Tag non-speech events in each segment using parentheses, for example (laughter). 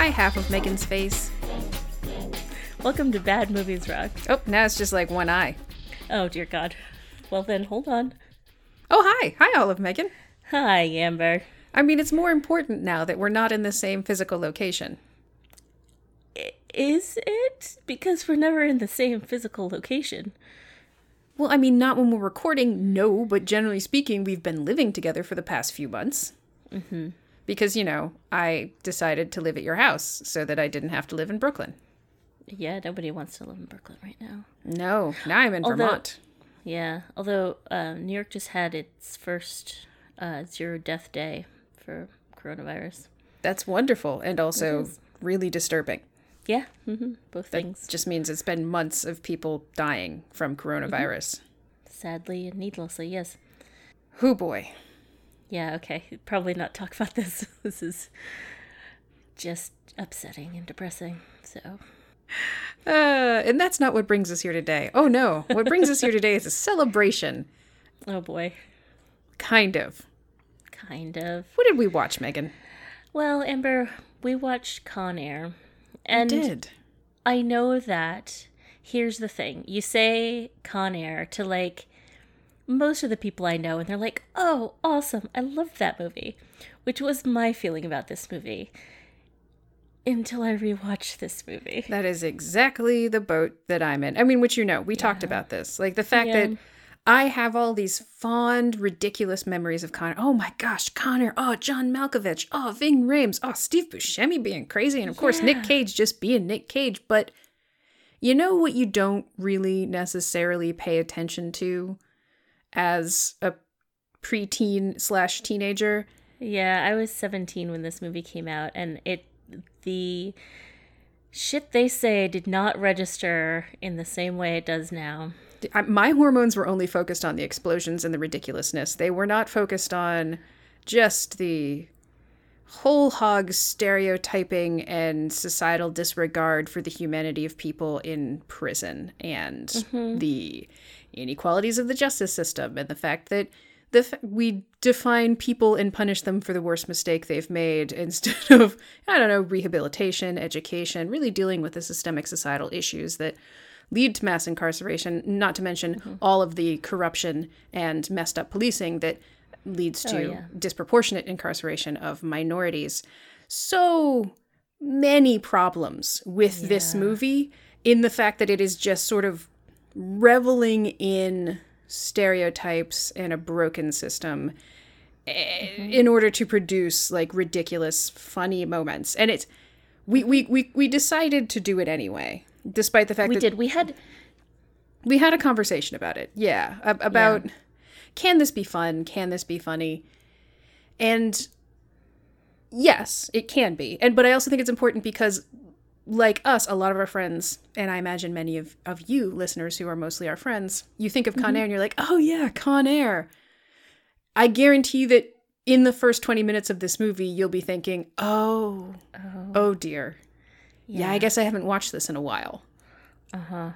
Hi, half of Megan's face. Welcome to Bad Movies Rock. Oh, now it's just like one eye. Oh, dear God. Well, then, hold on. Oh, hi. Hi, all of Megan. Hi, Amber. I mean, it's more important now that we're not in the same physical location. I- Is it? Because we're never in the same physical location. Well, I mean, not when we're recording, no, but generally speaking, we've been living together for the past few months. Mm-hmm. Because, you know, I decided to live at your house so that I didn't have to live in Brooklyn. Yeah, nobody wants to live in Brooklyn right now. No, now I'm in Although- Vermont. Yeah, although uh, New York just had its first uh, zero death day for coronavirus. That's wonderful and also really disturbing. Yeah, hmm both things. Just means it's been months of people dying from coronavirus. Sadly and needlessly, yes. Who boy. Yeah, okay. Probably not talk about (laughs) this. This is just upsetting and depressing. So, Uh, and that's not what brings us here today. Oh no, what brings us here today is a celebration. (laughs) oh boy. Kind of. Kind of. What did we watch, Megan? Well, Amber, we watched Con Air. And did. I know that here's the thing. You say Con Air to like most of the people I know and they're like, "Oh, awesome. I love that movie." Which was my feeling about this movie until I rewatched this movie. That is exactly the boat that I'm in. I mean, which you know, we talked about this. Like the fact Yeah. that I have all these fond, ridiculous memories of Con Air. Oh my gosh, Con Air. Oh, John Malkovich. Oh, Ving Rhames. Oh, Steve Buscemi being crazy. And of course, Nick Cage just being Nick Cage. But you know what you don't really necessarily pay attention to as a preteen slash teenager? Yeah, I was 17 when this movie came out, and it the shit they say did not register in the same way it does now. My hormones were only focused on the explosions and the ridiculousness. They were not focused on just the whole hog stereotyping and societal disregard for the humanity of people in prison and mm-hmm. the inequalities of the justice system and the fact that the f- we define people and punish them for the worst mistake they've made (laughs) instead of I don't know rehabilitation, education, really dealing with the systemic societal issues that lead to mass incarceration, not to mention mm-hmm. all of the corruption and messed up policing that leads oh, to yeah. disproportionate incarceration of minorities. So many problems with this movie in the fact that it is just sort of reveling in stereotypes and a broken system eh, in order to produce like ridiculous funny moments. And it's we we we, we decided to do it anyway despite the fact that We did. We had we had a conversation about it. Yeah ab- about can this be fun? Can this be funny? And yes it can be. And but i also think it's important because like us a lot of our friends and i imagine many of, of you listeners who are mostly our friends you think of con air and you're like oh yeah con air i guarantee that in the first 20 minutes of this movie you'll be thinking oh oh, dear yeah i guess i haven't watched this in a while Uh huh.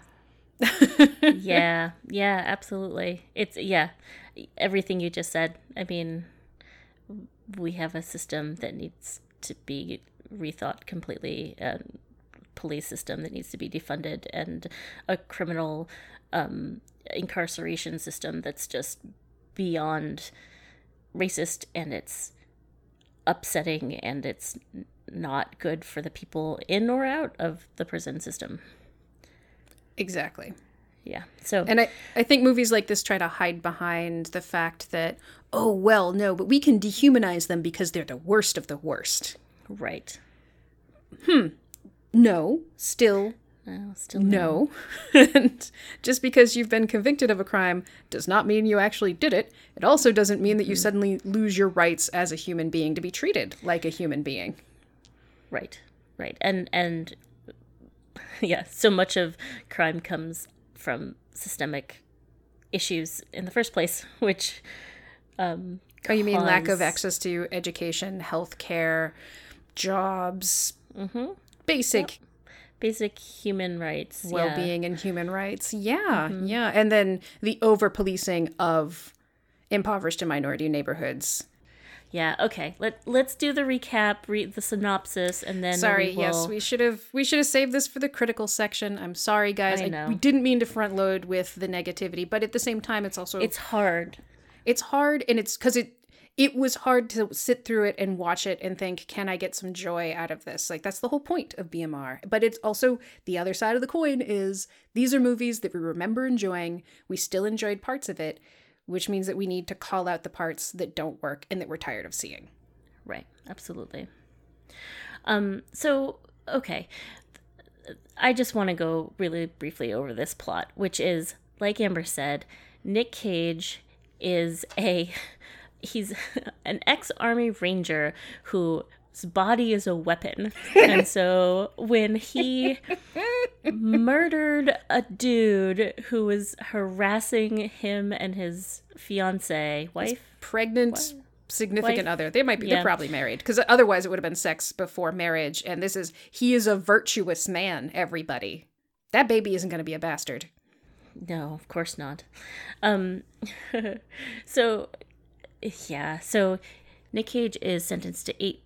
(laughs) yeah, yeah, absolutely. It's yeah, everything you just said. I mean, we have a system that needs to be rethought completely, police system that needs to be defunded, and a criminal um, incarceration system that's just beyond racist and it's upsetting and it's not good for the people in or out of the prison system. exactly Yeah. So And I, I think movies like this try to hide behind the fact that, oh, well, no, but we can dehumanize them because they're the worst of the worst. right. No, still No, still no. (laughs) and just because you've been convicted of a crime does not mean you actually did it. It also doesn't mean that you suddenly lose your rights as a human being to be treated like a human being. Right. Right. And and (laughs) yeah, so much of crime comes from systemic issues in the first place, (laughs) which um Oh, you mean lack of access to education, health care, jobs, basic basic human rights. well-being and human rights. Yeah, mm-hmm. yeah, and then the over-policing of impoverished and minority neighborhoods. yeah. Okay. Let Let's do the recap, read the synopsis, and then Sorry, we will... yes, we should have we should have saved this for the critical section. I'm sorry, guys. I know. we didn't mean to front load with the negativity, but at the same time, it's also It's hard. it's hard, and it's because it it was hard to sit through it and watch it and think, can I get some joy out of this? Like that's the whole point of BMR. But it's also the other side of the coin is these are movies that we remember enjoying. We still enjoyed parts of it, which means that we need to call out the parts that don't work and that we're tired of seeing. Right. Absolutely. Um. So okay. I just want to go really briefly over this plot, which is like Amber said, Nick Cage is a (laughs) he's (laughs) an ex-army ranger whose body is a weapon. (laughs) and so when he murdered a dude who was harassing him and his fiance, wife, Pregnant significant Wife? other. They might be Yeah. they're probably married because otherwise it would have been sex before marriage. And this is he is a virtuous man. Everybody, that baby isn't going to be a bastard. No, of course not. Um, (laughs) so, yeah, so Nick Cage is sentenced to eight,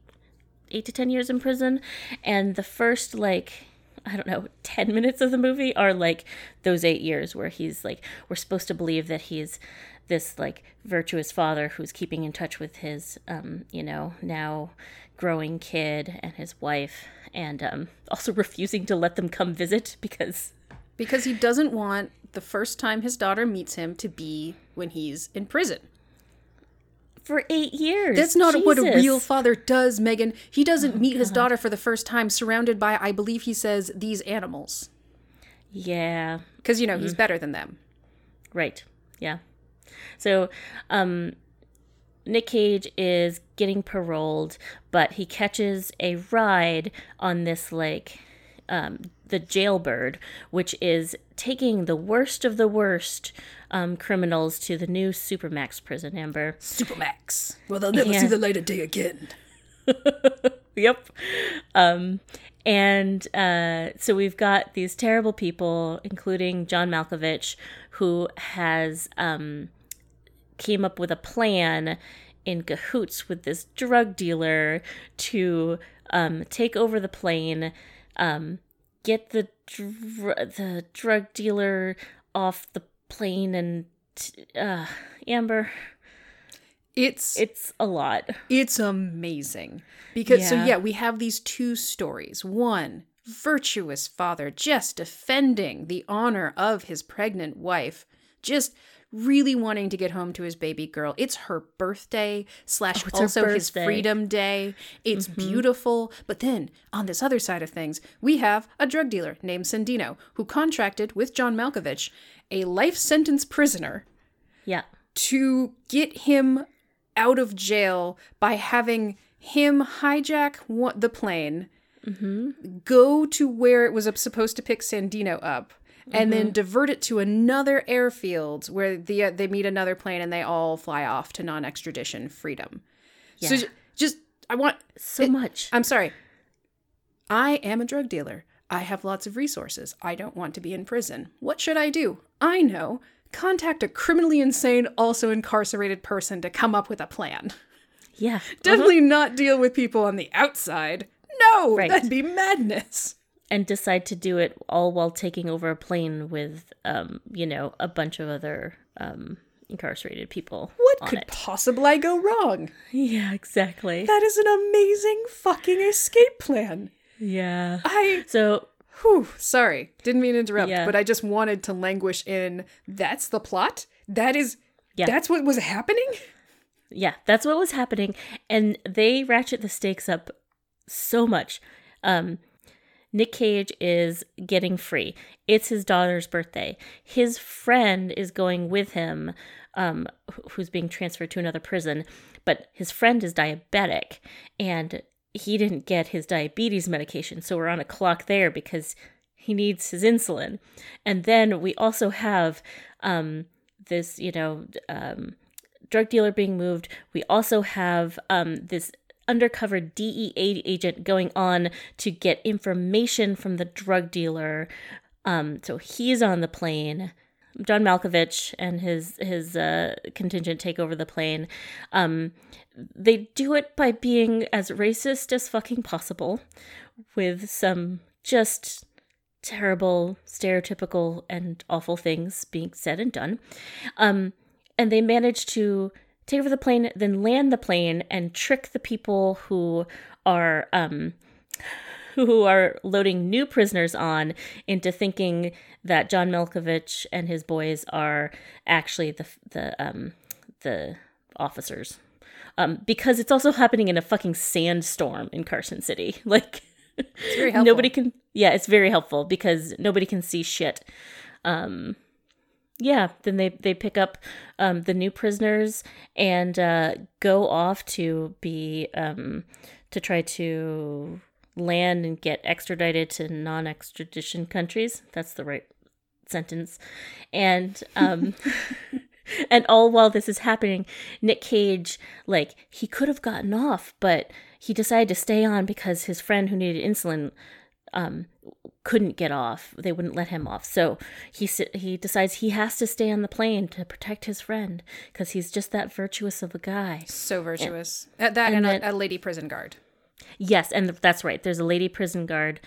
eight to ten years in prison, and the first like I don't know, (laughs) ten minutes of the movie are like those eight years where he's like we're supposed to believe that he's this like virtuous father who's keeping in touch with his um, you know, now growing kid and his wife and um (laughs) also refusing to let them come visit because because he doesn't want the first time his daughter meets him to be when he's in prison. For eight years. That's not what a real father does, Megan. He doesn't meet his daughter for the first time surrounded by, I believe he says, these animals. Yeah, Because, you know, he's better than them. right. Yeah. So, um, Nick Cage is getting paroled, but he catches a ride on this, like, um, the jailbird, which is taking the worst of the worst um, criminals to the new Supermax prison, Amber. Supermax. Well, they'll never see the light of day again. (laughs) Yep. Um, and uh, so we've got these terrible people, including John Malkovich, who has um, came up with a plan in cahoots with this drug dealer to um, take over the plane, um, get the dr- the drug dealer off the plane, and uh, Amber, It's it's a lot. It's amazing. Because so Yeah. yeah, we have these two stories. One, virtuous father just defending the honor of his pregnant wife, just really wanting to get home to his baby girl. It's her birthday slash oh, her also his freedom day. It's mm-hmm. beautiful. But then on this other side of things, we have a drug dealer named Sandino who contracted with John Malkovich, a life sentence prisoner, Yeah. to get him out of jail by having him hijack the plane, mm-hmm. go to where it was supposed to pick Sandino up, and then divert it to another airfield where the uh, they meet another plane and they all fly off to non-extradition freedom. So Yeah. j- just I want So much. I'm sorry. I am a drug dealer. I have lots of resources. I don't want to be in prison. What should I do? I know. Contact a criminally insane, also incarcerated person to come up with a plan. Yeah. Definitely not deal with people on the outside. No, Right. that'd be madness. And decide to do it all while taking over a plane with um you know a bunch of other um incarcerated people What could it. possibly go wrong? (laughs) yeah exactly That is an amazing fucking escape plan. yeah I so Whew, sorry. Didn't mean to interrupt, Yeah. but I just wanted to languish in that's the plot? That is Yeah. that's what was happening? yeah that's what was happening and they ratchet the stakes up so much um Nick Cage is getting free. It's his daughter's birthday. His friend is going with him, um, who's being transferred to another prison, but his friend is diabetic and he didn't get his diabetes medication. So we're on a clock there because he needs his insulin. And then we also have um, this, you know, um, drug dealer being moved. We also have um, this undercover DEA agent going on to get information from the drug dealer. Um, so he's on the plane. John Malkovich and his his uh, contingent take over the plane. Um, they do it by being as racist as fucking possible, with some just terrible, stereotypical, and awful things being said and done. Um, and they manage to take over the plane, then land the plane and trick the people who are um, (laughs) who are loading new prisoners on into thinking that John Malkovich and his boys are actually the the um, the officers. Um, because it's also happening in a fucking sandstorm in Carson City. (laughs) Like nobody can yeah, it's very helpful because nobody can see shit. Um yeah, then they they pick up um, the new prisoners and uh, go off to be um, to try to land and get extradited to non-extradition countries. That's the right sentence. And um, (laughs) and all while this is happening, Nick Cage like he could have gotten off, but he decided to stay on because his friend who needed insulin um, couldn't get off. They wouldn't let him off. So he he decides he has to stay on the plane to protect his friend because he's just that virtuous of a guy. So virtuous. And, that and, and a, a, lady prison guard. Yes, and that's right. There's a lady prison guard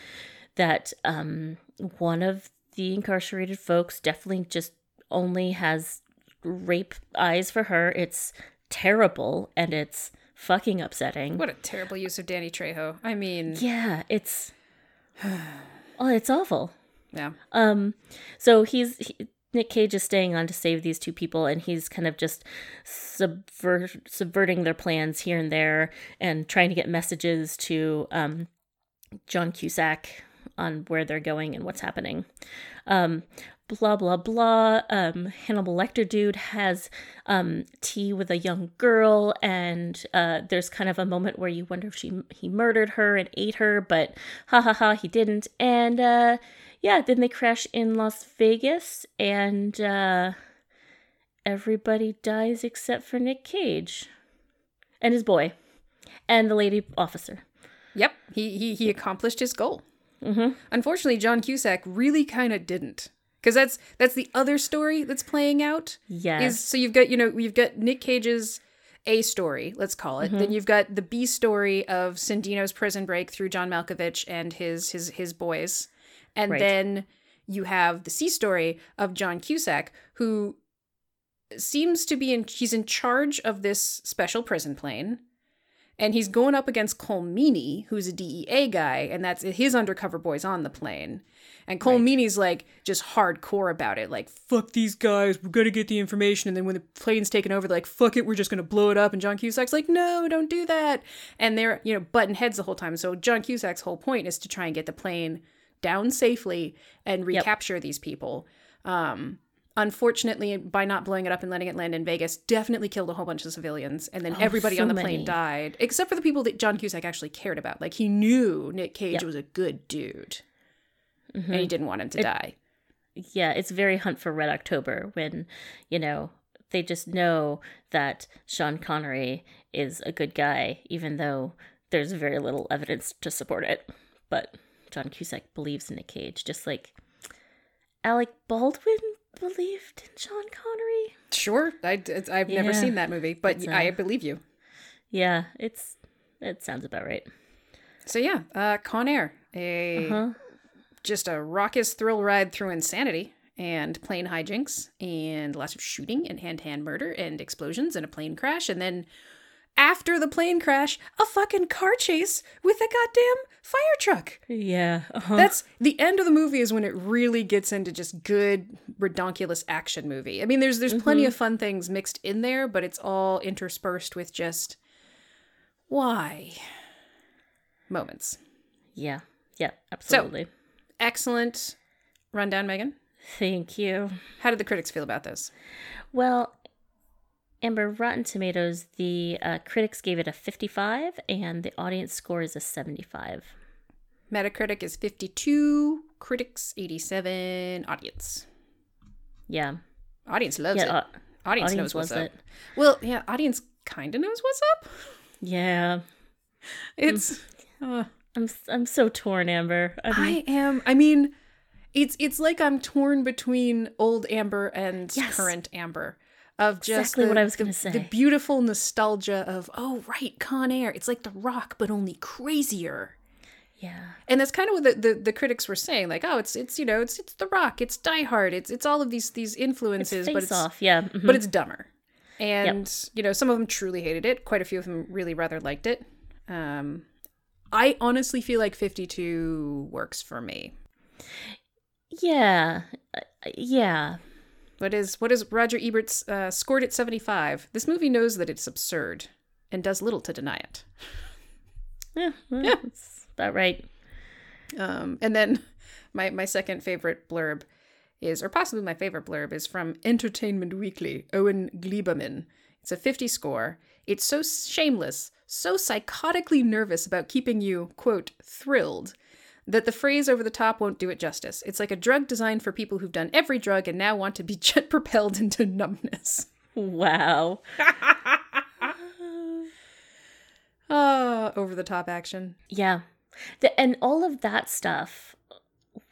that um, one of the incarcerated folks definitely just only has rape eyes for her. It's terrible and it's fucking upsetting. What a terrible use of Danny Trejo. I mean, yeah, it's (sighs) oh, it's awful. Yeah. Um. So he's he, Nick Cage is staying on to save these two people, and he's kind of just subvert, subverting their plans here and there, and trying to get messages to um, John Cusack on where they're going and what's happening. Um, blah blah blah. Um, Hannibal Lecter dude has um, tea with a young girl, and uh, there's kind of a moment where you wonder if she he murdered her and ate her, but ha ha ha, he didn't. And uh, yeah, then they crash in Las Vegas, and uh, everybody dies except for Nick Cage and his boy and the lady officer. Yep, he he he accomplished his goal. Mm-hmm. Unfortunately, John Cusack really kind of didn't because that's that's the other story that's playing out. Yeah. Is so you've got you know you've got Nick Cage's A story, let's call it. Mm-hmm. Then you've got the B story of Sandino's prison break through John Malkovich and his his his boys, and right. then you have the C story of John Cusack who seems to be in he's in charge of this special prison plane and he's going up against Colm Meaney, who's a DEA guy, and that's his undercover boys on the plane. And Cole right. Meaney's like just hardcore about it, like fuck these guys, we're gonna get the information. And then when the plane's taken over, they're like fuck it, we're just gonna blow it up. And John Cusack's like, no, don't do that. And they're you know button heads the whole time. So John Cusack's whole point is to try and get the plane down safely and recapture yep. these people. Um, unfortunately, by not blowing it up and letting it land in Vegas, definitely killed a whole bunch of civilians. And then oh, everybody so on the many. plane died, except for the people that John Cusack actually cared about. Like he knew Nick Cage yep. was a good dude, mm-hmm. and he mm-hmm. didn't want him to it, die. Yeah, it's very Hunt for Red October when you know they just know that Sean Connery is a good guy, even though there's very little evidence to support it. But John Cusack believes in Nick Cage, just like Alec Baldwin believed in Sean Connery. Sure, I, I've yeah. never seen that movie, but uh, I believe you. Yeah, it's it sounds about right. So yeah, uh, Con Air, a uh-huh. just a raucous thrill ride through insanity and plane hijinks and lots of shooting and hand to hand murder and explosions and a plane crash and then after the plane crash, a fucking car chase with a goddamn fire truck. Yeah. Uh-huh. That's the end of the movie is when it really gets into just good redonkulous action movie. I mean there's there's mm-hmm. plenty of fun things mixed in there, but it's all interspersed with just why moments. Yeah. Yeah, absolutely. So, excellent rundown, Megan. Thank you. How did the critics feel about this? Well, Amber, Rotten Tomatoes, the uh, critics gave it a 55 and the audience score is a 75. Metacritic is 52, critics 87, audience. Yeah. Audience loves yeah, it. Uh, audience, knows what's up. It. Well, yeah, audience kind of knows what's up. Yeah. It's. I'm, uh, I'm, I'm so torn, Amber. I'm, I am. I mean, It's it's like I'm torn between old Amber and Yes. current Amber. Of just Exactly the- what I was gonna say. The beautiful nostalgia of oh right, Con Air. It's like The Rock, but only crazier. Yeah. And that's kind of what the, the, the critics were saying, like, oh, it's it's you know, it's it's The Rock, it's Die Hard, it's it's all of these these influences, but it's off. Yeah. mhm. but it's dumber. And you know, some of them truly hated it. Quite a few of them really rather liked it. Um, I honestly feel like Fifty Two works for me. yeah. Uh, Yeah. What is what is Roger Ebert's uh, scored at seventy five? This movie knows that it's absurd and does little to deny it. (laughs) Yeah. well, That's about right. Um, and then (laughs) my my second favorite blurb is, or possibly my favorite blurb, is from Entertainment Weekly. Owen Gleiberman. It's a fifty score. It's so shameless, so psychotically nervous about keeping you quote thrilled. That the phrase over the top won't do it justice. It's like a drug designed for people who've done every drug and now want to be (laughs) jet propelled into numbness. Wow. (laughs) Ah, over the top action. Yeah. The, and all of that stuff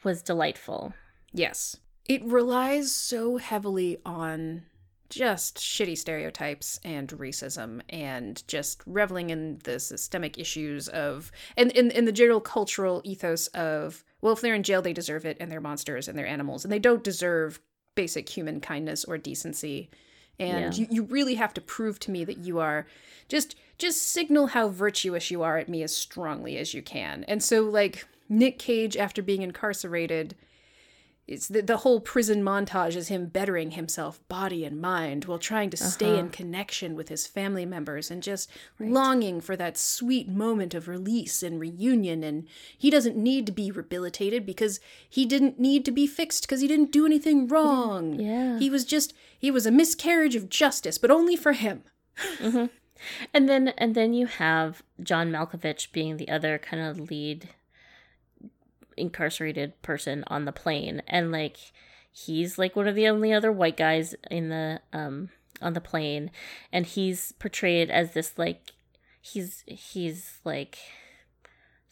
was delightful. Yes. It relies so heavily on just shitty stereotypes and racism and just reveling in the systemic issues of and in, in the general cultural ethos of well if they're in jail they deserve it and they're monsters and they're animals and they don't deserve basic human kindness or decency and Yeah. you, you really have to prove to me that you are just just signal how virtuous you are at me as strongly as you can and so like nick cage after being incarcerated it's the, the whole prison montage is him bettering himself body and mind while trying to stay in uh-huh. connection with his family members and just longing for that sweet moment of release and reunion. And he doesn't need to be rehabilitated because he didn't need to be fixed because he didn't do anything wrong. Yeah. he was just he was a miscarriage of justice but only for him. (laughs) Mm-hmm. And then and then you have John Malkovich being the other kind of lead incarcerated person on the plane and like he's like one of the only other white guys in the um on the plane and he's portrayed as this like he's he's like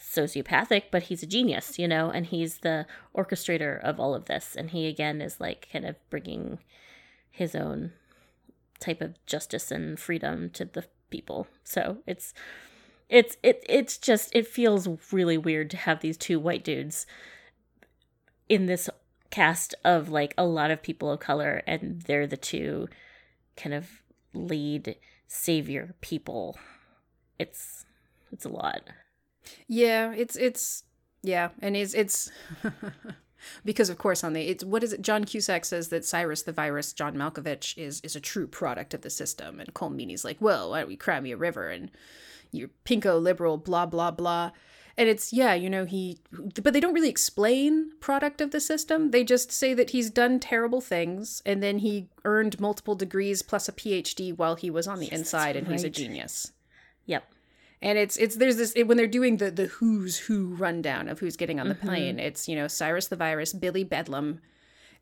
sociopathic but he's a genius you know and he's the orchestrator of all of this and he again is like kind of bringing his own type of justice and freedom to the people. So it's it's it it's just it feels really weird to have these two white dudes in this cast of like a lot of people of color and they're the two kind of lead savior people. It's it's a lot. Yeah, it's it's yeah, and it's it's (laughs) because of course on the it's what is it? John Cusack says that Cyrus the Virus, John Malkovich, is is a true product of the system, and Cole Meaney's like, well, why don't we cry me a river and you're pinko liberal, blah blah blah. And it's yeah, you know he, but they don't really explain product of the system. They just say that he's done terrible things, and then he earned multiple degrees plus a PhD while he was on the inside, and he's a genius Yep. and it's it's there's this it, when they're doing the the who's who rundown of who's getting on the Mm-hmm. plane it's you know cyrus the virus billy bedlam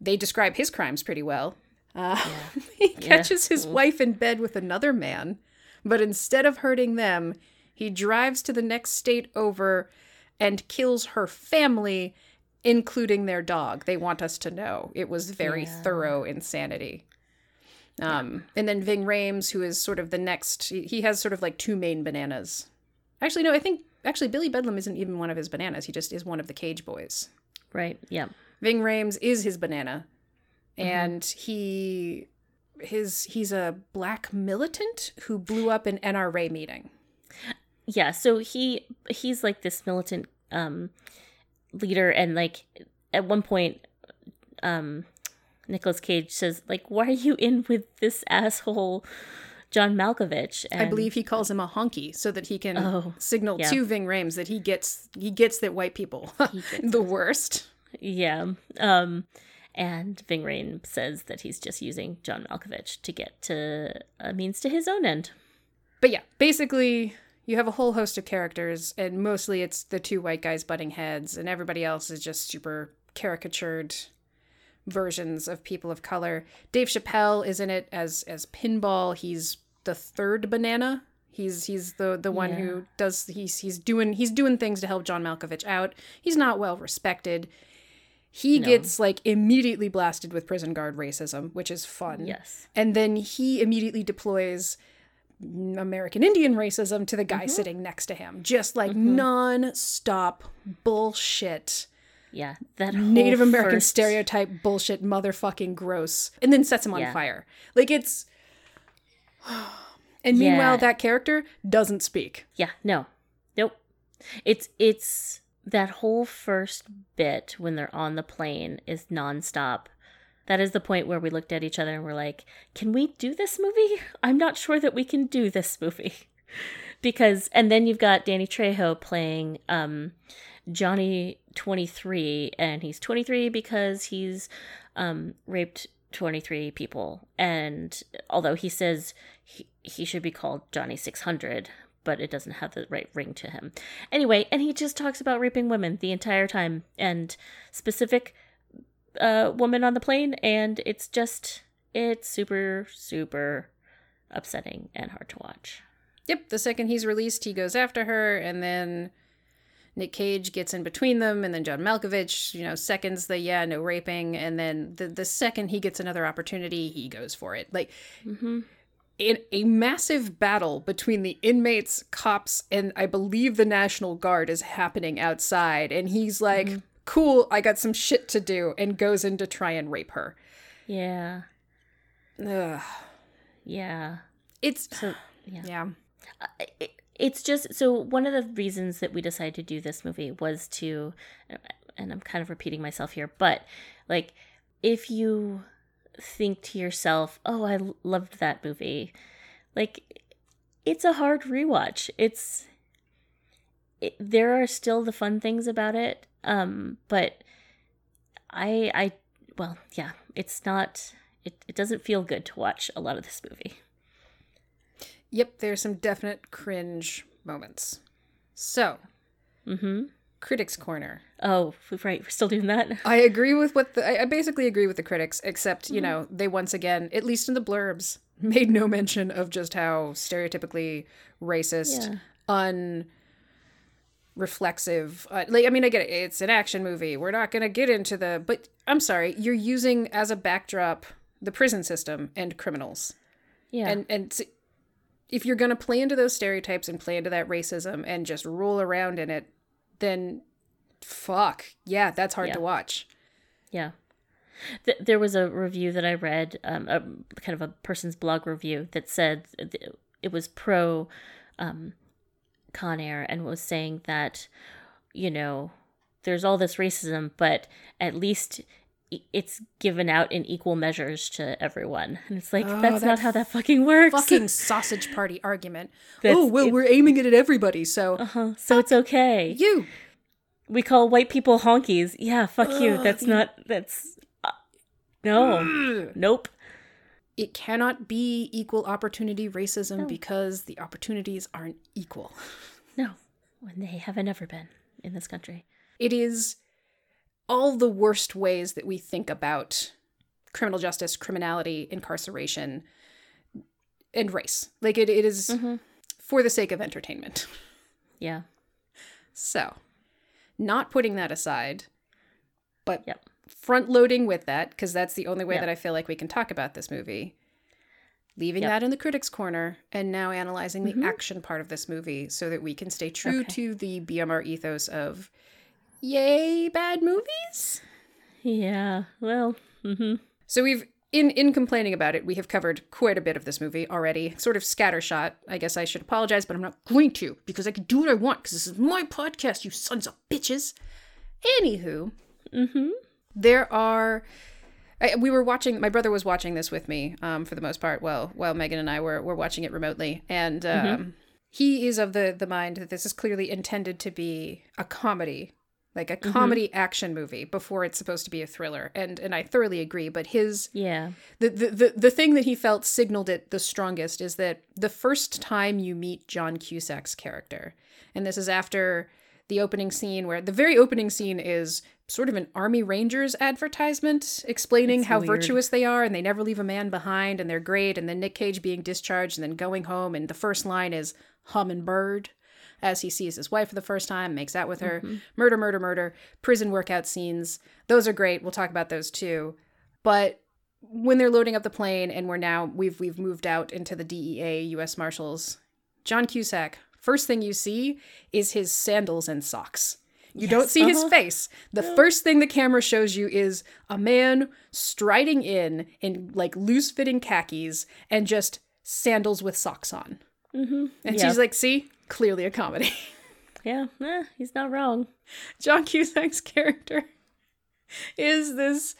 they describe his crimes pretty well uh, (laughs) he catches his wife in bed with another man but instead of hurting them he drives to the next state over and kills her family including their dog they want us to know it was very Yeah. thorough insanity um, and then Ving Rhames, who is sort of the next, he, has sort of like two main bananas. Actually, no, I think actually Billy Bedlam isn't even one of his bananas. He just is one of the Cage Boys. Right. Yep. Ving Rhames is his banana, and he his he's a black militant who blew up an NRA meeting. yeah so he he's like this militant um leader and like at one point um Nicolas Cage says like why are you in with this asshole John Malkovich and I believe he calls him a honky so that he can Oh, signal yeah. to Ving Rhames that he gets he gets that white people (laughs) the worst. yeah um and Ving Rhames says that he's just using John Malkovich to get to a means to his own end But yeah, basically, you have a whole host of characters, and mostly it's the two white guys butting heads, and everybody else is just super caricatured versions of people of color. Dave Chappelle is in it as as Pinball. He's the third banana. He's he's the the one Yeah. who does he's he's doing he's doing things to help John Malkovich out. He's not well respected. He No. gets like immediately blasted with prison guard racism, which is fun. Yes. And then he immediately deploys American Indian racism to the Mm-hmm. guy sitting next to him. Just like non-stop bullshit. Yeah. That whole Native American first- stereotype bullshit motherfucking gross. And then sets him on Yeah. fire. Like it's (sighs) And meanwhile Yeah. that character doesn't speak. Yeah, no. Nope. It's it's that whole first bit when they're on the plane is nonstop. That is the point where we looked at each other and we're like, "Can we do this movie? (laughs) I'm not sure that we can do this movie." (laughs) because and then you've got Danny Trejo playing um Johnny 23 and he's 23 because he's um raped 23 people and although he says he, he should be called Johnny 600 but it doesn't have the right ring to him. Anyway, and he just talks about raping women the entire time and specific uh woman on the plane and it's just it's super super upsetting and hard to watch. Yep, the second he's released, he goes after her, and then Nick Cage gets in between them, and then John Malkovich, you know, seconds the yeah, no raping, and then the the second he gets another opportunity, he goes for it. Like Mhm. In a massive battle between the inmates, cops, and I believe the National Guard is happening outside, and he's like, mm-hmm. "Cool, I got some shit to do," and goes in to try and rape her. Yeah. Ugh. Yeah. It's So yeah. yeah. Uh, it, it's just so one of the reasons that we decided to do this movie was to and i'm kind of repeating myself here but like if you think to yourself oh I loved that movie. Like it's a hard rewatch. It's it, there are still the fun things about it um but i i well yeah it's not it, it doesn't feel good to watch a lot of this movie. Yep, there's some definite cringe moments. So, mm-hmm Critics Corner. oh right we're still doing that I agree with what the I basically agree with the critics, except you know they once again, at least in the blurbs, (laughs) made no mention of just how stereotypically racist, Yeah. unreflexive. Uh, like I mean, I get it. It's an action movie. We're not gonna get into the. But I'm sorry, you're using as a backdrop the prison system and criminals, Yeah. and and. if you're going to play into those stereotypes and play into that racism and just roll around in it, then fuck. Yeah, that's hard Yeah. to watch. yeah. Th- there was a review that I read, um, a kind of a person's blog review that said th- it was pro um, Con Air and was saying that, you know, there's all this racism, but at least it's given out in equal measures to everyone. And it's like, Oh, that's that not how that fucking works. Fucking (laughs) sausage party argument. That's- oh, well, it- we're aiming it at everybody, so uh-huh. So it's okay. you. We call white people honkies. Yeah, fuck you. That's not, that's, uh, no. Nope. It cannot be equal opportunity racism No. because the opportunities aren't equal. No, when they haven't ever been in this country. It is all the worst ways that we think about criminal justice, criminality, incarceration, and race. Like it, it is Mm-hmm. for the sake of entertainment. (laughs) Yeah. So, not putting that aside, but Yep. front loading with that, because that's the only way Yep. that I feel like we can talk about this movie. Leaving Yep. that in the critics' corner and now analyzing the action part of this movie so that we can stay true Okay. to the BMR ethos of yay, bad movies. Yeah. Well, mm-hmm. So we've in in complaining about it, we have covered quite a bit of this movie already. Sort of scattershot. I guess I should apologize, but I'm not going to because I can do what I want because this is my podcast, you sons of bitches. Anywho, Mm-hmm. there are. I, we were watching. My brother was watching this with me, um, for the most part. While while Megan and I were were watching it remotely, and um, he is of the the mind that this is clearly intended to be a comedy, like a mm-hmm. comedy action movie, before it's supposed to be a thriller. And and I thoroughly agree. But his Yeah. the, the, the, the thing that he felt signaled it the strongest is that the first time you meet John Cusack's character, and this is after the opening scene where the very opening scene is sort of an Army Rangers advertisement explaining It's how weird. virtuous they are and they never leave a man behind and they're great, and then Nick Cage being discharged and then going home, and the first line is Hummingbird. As he sees his wife for the first time, makes out with her. Murder, murder, murder. Prison workout scenes. Those are great. We'll talk about those too. But when they're loading up the plane and we're now we've we've moved out into the DEA US Marshals, John Cusack, first thing you see is his sandals and socks. You don't see his uh-huh. face. The first thing the camera shows you is a man striding in in like loose fitting khakis and just sandals with socks on. Mm-hmm. And Yeah. she's like, see, clearly a comedy. (laughs) Yeah, eh, he's not wrong. John Cusack's character is this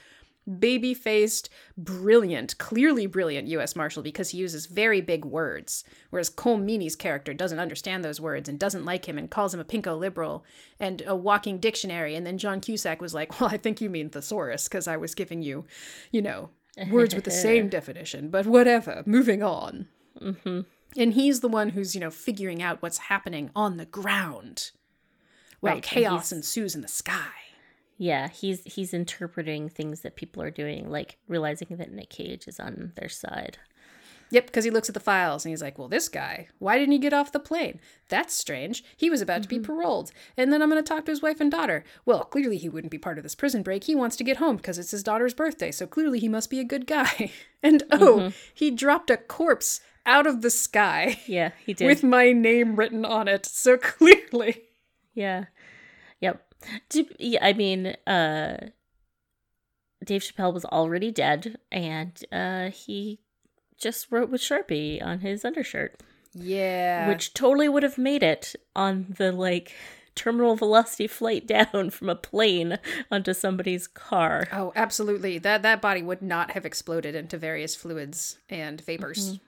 baby faced, brilliant, clearly brilliant US Marshal because he uses very big words, whereas Cole Meaney's character doesn't understand those words and doesn't like him and calls him a pinko liberal and a walking dictionary. And then John Cusack was like, Well, I think you mean thesaurus because I was giving you, you know, words with the (laughs) same definition, but whatever, moving on. And he's the one who's, you know, figuring out what's happening on the ground while Right, chaos ensues in the sky. Yeah, he's he's interpreting things that people are doing, like realizing that Nick Cage is on their side. Yep, because he looks at the files and he's like, well, this guy, why didn't he get off the plane? That's strange. He was about to be mm-hmm. paroled. And then I'm going to talk to his wife and daughter. Well, clearly he wouldn't be part of this prison break. He wants to get home because it's his daughter's birthday. So clearly he must be a good guy. (laughs) And oh, mm-hmm. he dropped a corpse out of the sky Yeah, he (laughs) did. with my name written on it. So (laughs) clearly. Yeah. Yep. I mean, uh Dave Chappelle was already dead and uh he just wrote with Sharpie on his undershirt, Yeah. which totally would have made it on the like terminal velocity flight (laughs) down from a plane onto somebody's car. Oh, absolutely. That that body would not have exploded into various fluids and vapors.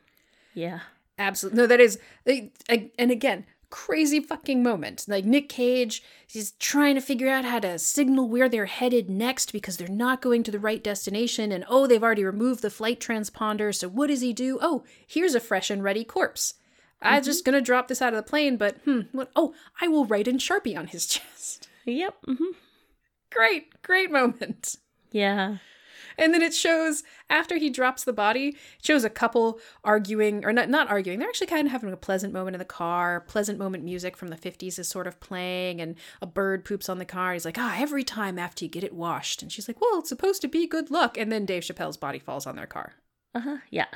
Yeah. Absolutely. No, that is, and again, crazy fucking moment. Like Nick Cage, he's trying to figure out how to signal where they're headed next because they're not going to the right destination. And oh, they've already removed the flight transponder. So what does he do? Oh, here's a fresh and ready corpse. I'm just gonna drop this out of the plane, but hmm, what? Oh, I will write in Sharpie on his (laughs) chest. Yep. hmm Great, great moment. Yeah. And then it shows after he drops the body, it shows a couple arguing or not not arguing. They're actually kind of having a pleasant moment in the car. Pleasant moment music from the 50s is sort of playing and a bird poops on the car. He's like, "Ah, every time after you get it washed." And she's like, "Well, it's supposed to be good luck." And then Dave Chappelle's body falls on their car. Uh-huh. Yeah.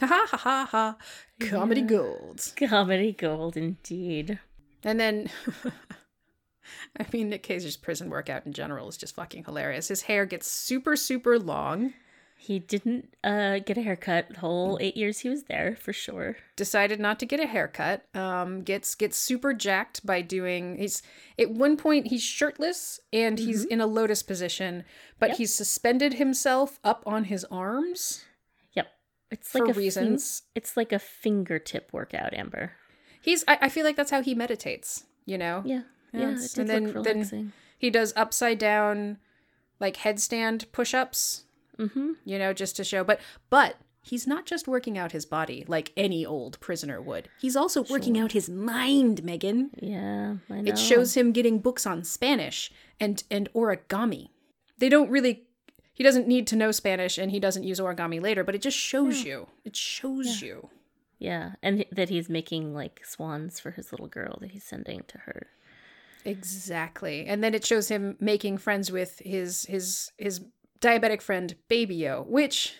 Ha ha ha ha ha. Comedy gold. Comedy gold indeed. And then (laughs) (laughs) I mean, Nick Cage's prison workout in general is just fucking hilarious. His hair gets super, super long. He didn't uh get a haircut the whole 8 years he was there for sure. decided not to get a haircut um gets gets super jacked by doing he's at one point he's shirtless and he's in a lotus position but Yep. he's suspended himself up on his arms Yep. It's for like a fin- reasons it's like a fingertip workout, Amber. he's I, I feel like that's how he meditates you know Yeah. Yeah, Yes, and look then- then- he does upside down like headstand push-ups mm-hmm. you know just to show but but he's not just working out his body like any old prisoner would he's also working out his mind megan Yeah, I know. It shows him getting books on Spanish and and origami. They don't really he doesn't need to know Spanish and he doesn't use origami later, but it just shows you. It shows you. Yeah, and that he's making like swans for his little girl that he's sending to her. Exactly. And then it shows him making friends with his his his diabetic friend Baby-O, which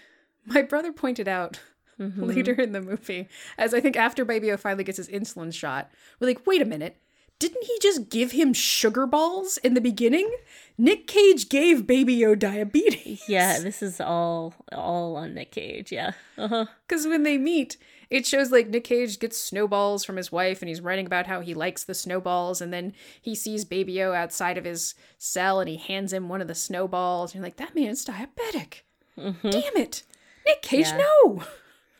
my brother pointed out later in the movie. As I think after Baby-O finally gets his insulin shot, we're like, wait a minute. Didn't he just give him sugar balls in the beginning? Nick Cage gave Baby-O diabetes. Yeah, this is all all on Nick Cage. Yeah. Uh-huh. (laughs) Because when they meet, it shows like Nick Cage gets snowballs from his wife and he's writing about how he likes the snowballs. And then he sees Baby O outside of his cell and he hands him one of the snowballs. And you're like, that man's diabetic. Damn it. Nick Cage, Yeah. no.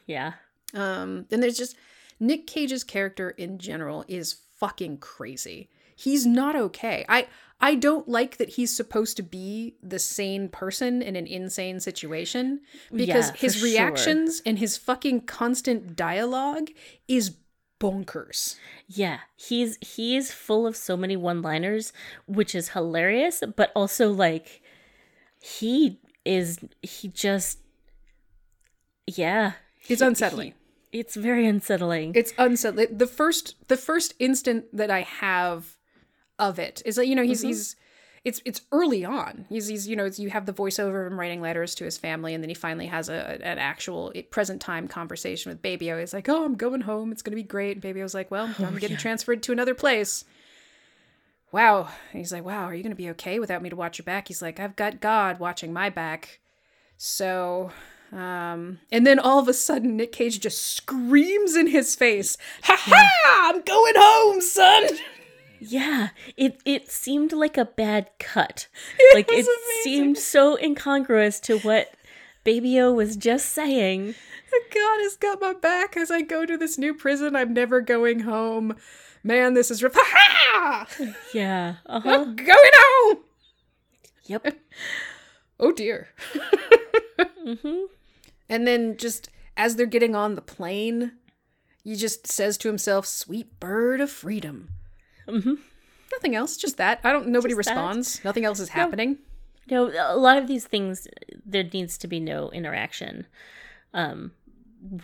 Yeah. Um, then there's just Nick Cage's character in general is fucking crazy. He's not okay. I I don't like that he's supposed to be the sane person in an insane situation because Yeah, his sure. reactions and his fucking constant dialogue is bonkers. Yeah, he's he is full of so many one-liners, which is hilarious, but also like he is he just yeah. It's He- unsettling. It's very unsettling. It's unsettling. The first the first instant that I have of it is that you know he's he's it's it's early on. He's he's you know it's, you have the voiceover of him writing letters to his family, and then he finally has a an actual present time conversation with Baby-O. He's like, "Oh, I'm going home. It's gonna be great." And Baby Baby-O's like, "Well, I'm getting transferred to another place." Wow. And he's like, "Wow, are you gonna be okay without me to watch your back?" He's like, "I've got God watching my back." So, um, and then all of a sudden, Nick Cage just screams in his face, "Ha ha! I'm going home, son." (laughs) Yeah, it it seemed like a bad cut. (laughs) It like it amazing. seemed so incongruous to what Baby O was just saying. God has got my back as I go to this new prison. I'm never going home. Man, this is (laughs) ha! Yeah. Uh huh. I'm going home. Yep. (laughs) Oh dear. hmm And then just as they're getting on the plane, he just says to himself, "Sweet bird of freedom." Hmm Nothing else, just that. I don't. Nobody Just that. responds. Nothing else is happening. No, a lot of these things there needs to be no interaction um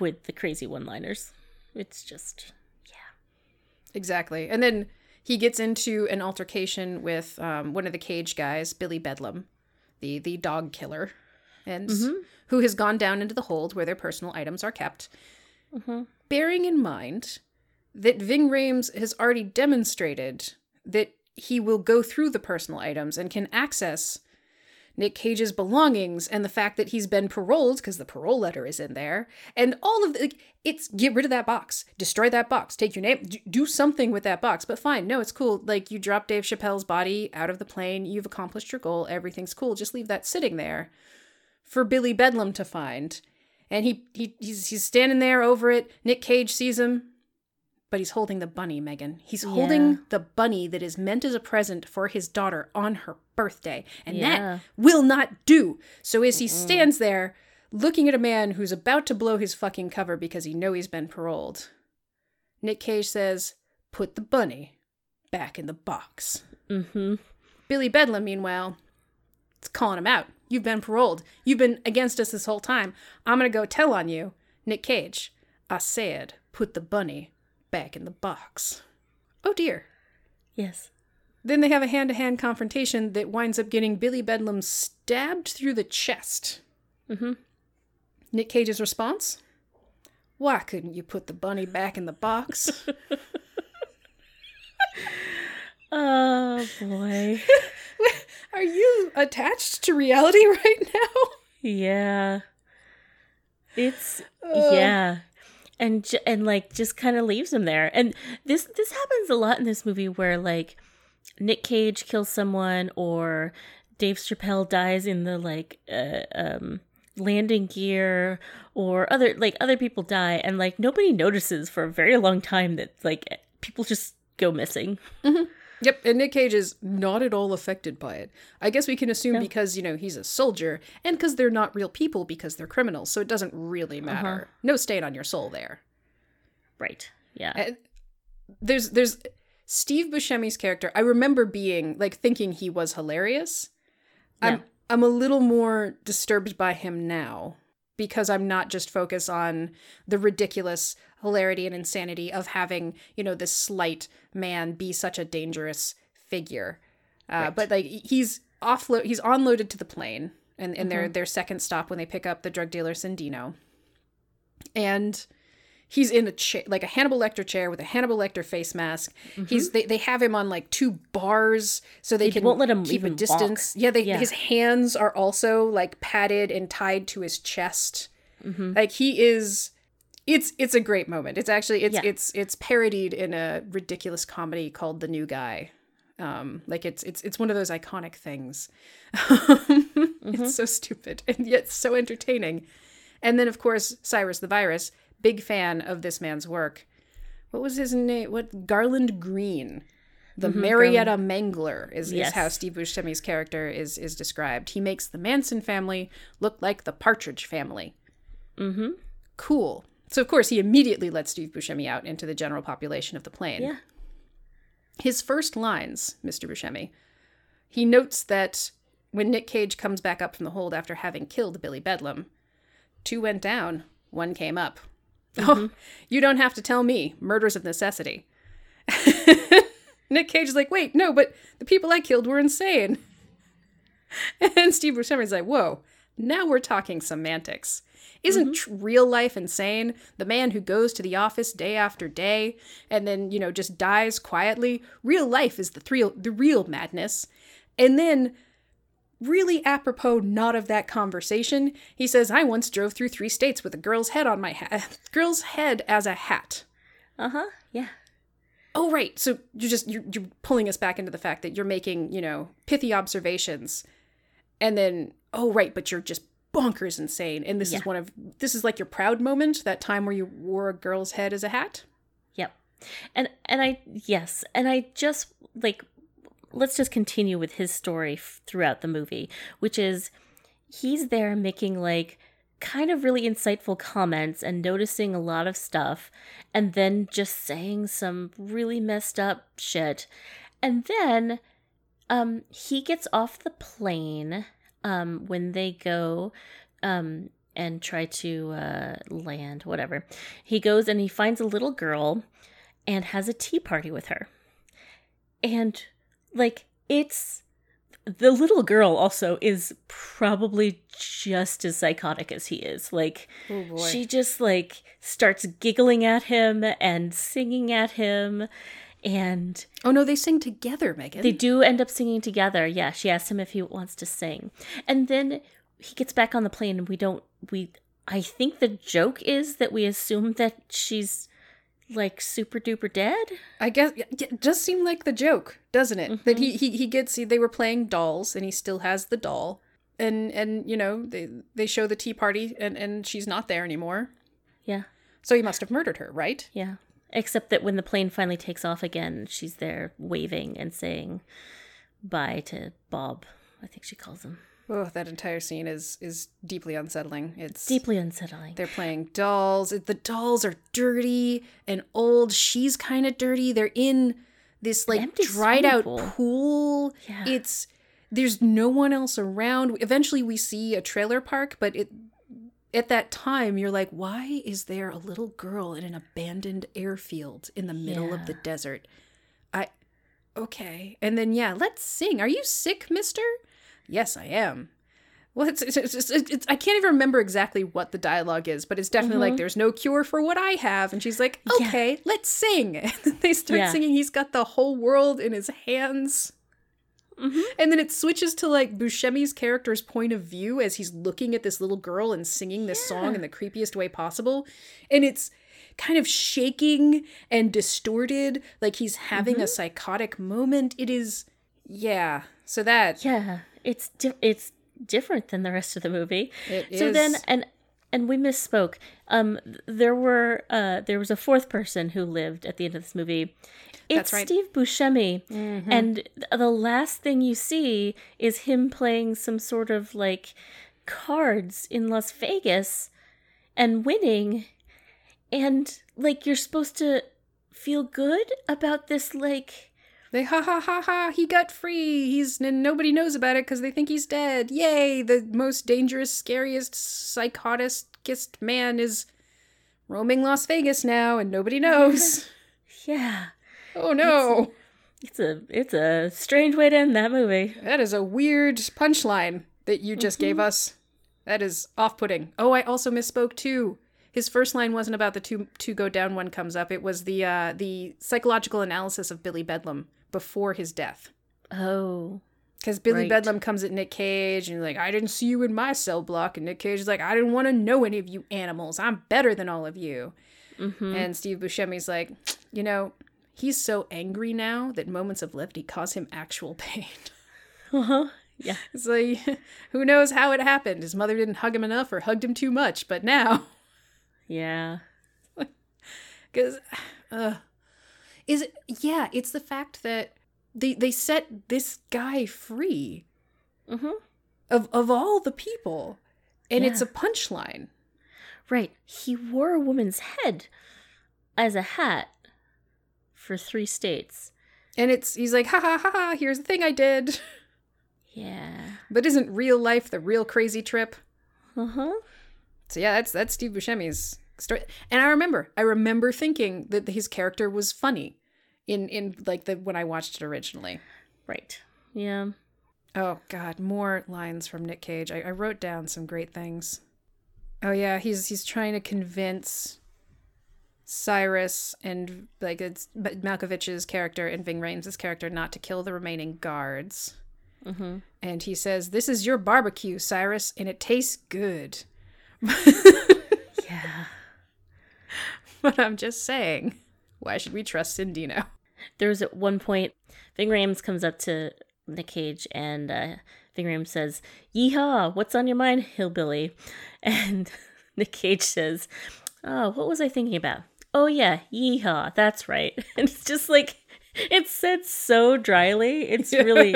with the crazy one-liners. It's just yeah, Exactly. And then he gets into an altercation with um, one of the cage guys, Billy Bedlam, the the dog killer, and who has gone down into the hold where their personal items are kept. Bearing in mind that Ving Rhames has already demonstrated that he will go through the personal items and can access Nick Cage's belongings and the fact that he's been paroled because the parole letter is in there and all of the like, it's get rid of that box. Destroy that box. Take your name do, do something with that box. But fine no it's cool. Like you drop Dave Chappelle's body out of the plane. You've accomplished your goal. Everything's cool. Just leave that sitting there for Billy Bedlam to find. And he, he he's he's standing there over it. Nick Cage sees him but he's holding the bunny, Megan. He's holding Yeah. the bunny that is meant as a present for his daughter on her birthday. And Yeah. that will not do. So as he stands there looking at a man who's about to blow his fucking cover because he know he's been paroled, Nick Cage says, "Put the bunny back in the box." mm-hmm. Billy Bedlam, meanwhile, is calling him out. You've been paroled. You've been against us this whole time. I'm gonna go tell on you, Nick Cage. I said, put the bunny back in the box. Oh dear. Yes. Then they have a hand to hand confrontation that winds up getting Billy Bedlam stabbed through the chest. Mm-hmm. Nick Cage's response? Why couldn't you put the bunny back in the box? (laughs) Oh boy. (laughs) Are you attached to reality (laughs) right now? yeah. It's yeah. And and like just kind of leaves him there. And this this happens a lot in this movie where like Nick Cage kills someone or Dave Chappelle dies in the like uh, um landing gear or other like other people die and like nobody notices for a very long time that like people just go missing. Yep, and Nick Cage is not at all affected by it. I guess we can assume because, you know, he's a soldier and because they're not real people because they're criminals, so it doesn't really uh-huh. matter. No stain on your soul there. Right. Yeah. And there's there's Steve Buscemi's character. I remember being like thinking he was hilarious. Yeah. I'm I'm a little more disturbed by him now because I'm not just focused on the ridiculous hilarity and insanity of having, you know, this slight man be such a dangerous figure. Uh, But like he's offload he's onloaded to the plane and, and their their second stop when they pick up the drug dealer Cindino. And he's in a chair like a Hannibal Lecter chair with a Hannibal Lecter face mask. He's they, they have him on like two bars so they, They can won't let him keep a distance. walk. Yeah, they Yeah. his hands are also like padded and tied to his chest. Mm-hmm. Like he is it's it's a great moment. It's actually it's Yeah. it's it's parodied in a ridiculous comedy called The New Guy. Um like it's it's it's one of those iconic things. (laughs) Mm-hmm. It's so stupid and yet so entertaining. And then of course Cyrus the Virus, big fan of this man's work. What was his name? What Garland Green. The Marietta Mangler is, is Mm-hmm. How Steve Buscemi's character is is described. He makes the Manson family look like the Partridge family. mm-hmm. Cool. So of course he immediately lets Steve Buscemi out into the general population of the plane. Yeah. His first lines, Mr. Buscemi, he notes that when Nick Cage comes back up from the hold after having killed Billy Bedlam, two went down, one came up. Oh, mm-hmm. you don't have to tell me. Murders of necessity. (laughs) Nick Cage is like, wait, no, but the people I killed were insane. (laughs) And Steve Buscemi's like, whoa, now we're talking semantics. Isn't mm-hmm. tr- real life insane? The man who goes to the office day after day and then, you know, just dies quietly. Real life is the real, the real madness. And then, really apropos not of that conversation, he says, I once drove through three states with a girl's head on my hat, (laughs) girl's head as a hat. Uh huh. Yeah. Oh, right. So you're just you're, you're pulling us back into the fact that you're making you know pithy observations, and then oh right, but you're just bonkers insane. And this Yeah. is one of this is like your proud moment, that time where you wore a girl's head as a hat. Yep. And and I yes, and I just like let's just continue with his story f- throughout the movie, which is he's there making like kind of really insightful comments and noticing a lot of stuff and then just saying some really messed up shit. And then um he gets off the plane um when they go um and try to uh land whatever. He goes and he finds a little girl and has a tea party with her. And like it's the little girl also is probably just as psychotic as he is. Like Oh she just like starts giggling at him and singing at him and oh no, they sing together, Megan. they do end up singing together. Yeah, she asks him if he wants to sing. And then he gets back on the plane and we don't we I think the joke is that we assume that she's like super duper dead. I guess it does seem like the joke, doesn't it? That he, mm-hmm. he he gets they were playing dolls and he still has the doll. And and you know, they they show the tea party and and she's not there anymore. Yeah. So he must have murdered her, right? Yeah. Except that when the plane finally takes off again, she's there waving and saying bye to Bob. I think she calls him. Oh, that entire scene is is deeply unsettling. It's Deeply unsettling. they're playing dolls. It- The dolls are dirty and old. She's kind of dirty. They're in this like dried out pool. pool. Yeah. It's there's no one else around. Eventually we see a trailer park, but it at that time you're like, why is there a little girl in an abandoned airfield in the middle of the desert? I okay. And then yeah, let's sing. Are you sick, mister? Yes, I am. Well, it's, it's, it's, it's, it's I can't even remember exactly what the dialogue is, but it's definitely like there's no cure for what I have, and she's like, Mm-hmm. Okay, let's sing. (laughs) And they start Yeah. singing. He's got the whole world in his hands. Mhm. And then it switches to like Buscemi's character's point of view as he's looking at this little girl and singing this song in the creepiest way possible. And it's kind of shaking and distorted, like he's having Mm-hmm. a psychotic moment. It is, yeah. So that Yeah, it's di- it's different than the rest of the movie. It so then and and we misspoke. Um, there were uh, there was a fourth person who lived at the end of this movie. It's right. Mm-hmm. Steve Buscemi, and the last thing you see is him playing some sort of like cards in Las Vegas and winning, and like you're supposed to feel good about this like They ha ha ha ha, he got free. He's and nobody knows about it because they think he's dead. Yay, the most dangerous, scariest, psychoticest man is roaming Las Vegas now and nobody knows. (laughs) yeah. oh no. It's a it's a strange way to end that movie. That is a weird punchline that you just gave us. That is off putting. Oh, I also misspoke too. His first line wasn't about the two two go down one comes up. It was the uh the psychological analysis of Billy Bedlam before his death. Oh, Because Billy Right. Bedlam comes at Nick Cage and like, I didn't see you in my cell block. And Nick Cage is like, I didn't want to know any of you animals. I'm better than all of you. mm-hmm. And Steve Buscemi's like, you know, he's so angry now that moments of levity cause him actual (laughs) pain. uh-huh. yeah, (laughs) It's like, (laughs) who knows how it happened? His mother didn't hug him enough or hugged him too much. But now, yeah, because, (sighs) uh, is it, yeah, it's the fact that they, they set this guy free mm-hmm. of, of all the people. And it's a punchline. right. He wore a woman's head as a hat for three states. And it's he's like, ha ha ha ha, here's the thing I did. Yeah. But isn't real life the real crazy trip? Uh huh. So yeah, that's that's Steve Buscemi's story. And I remember, I remember thinking that his character was funny in in like the when I watched it originally. Right. Yeah. Oh God, more lines from Nick Cage. I, I wrote down some great things. Oh yeah, he's he's trying to convince Cyrus and like it's Malkovich's character and Ving Rhames' character not to kill the remaining guards. Mm-hmm. And he says, "This is your barbecue, Cyrus, and it tastes good." (laughs) Yeah. (laughs) But I'm just saying, why should we trust Cindino? There was at one point, Ving Rhames comes up to Nick Cage and uh, Ving Rhames says, Yeehaw, what's on your mind, hillbilly? (laughs) And (laughs) Nick Cage says, Oh, what was I thinking about? Oh, yeah, yeehaw, that's right. And it's just like, it's said so dryly. It's really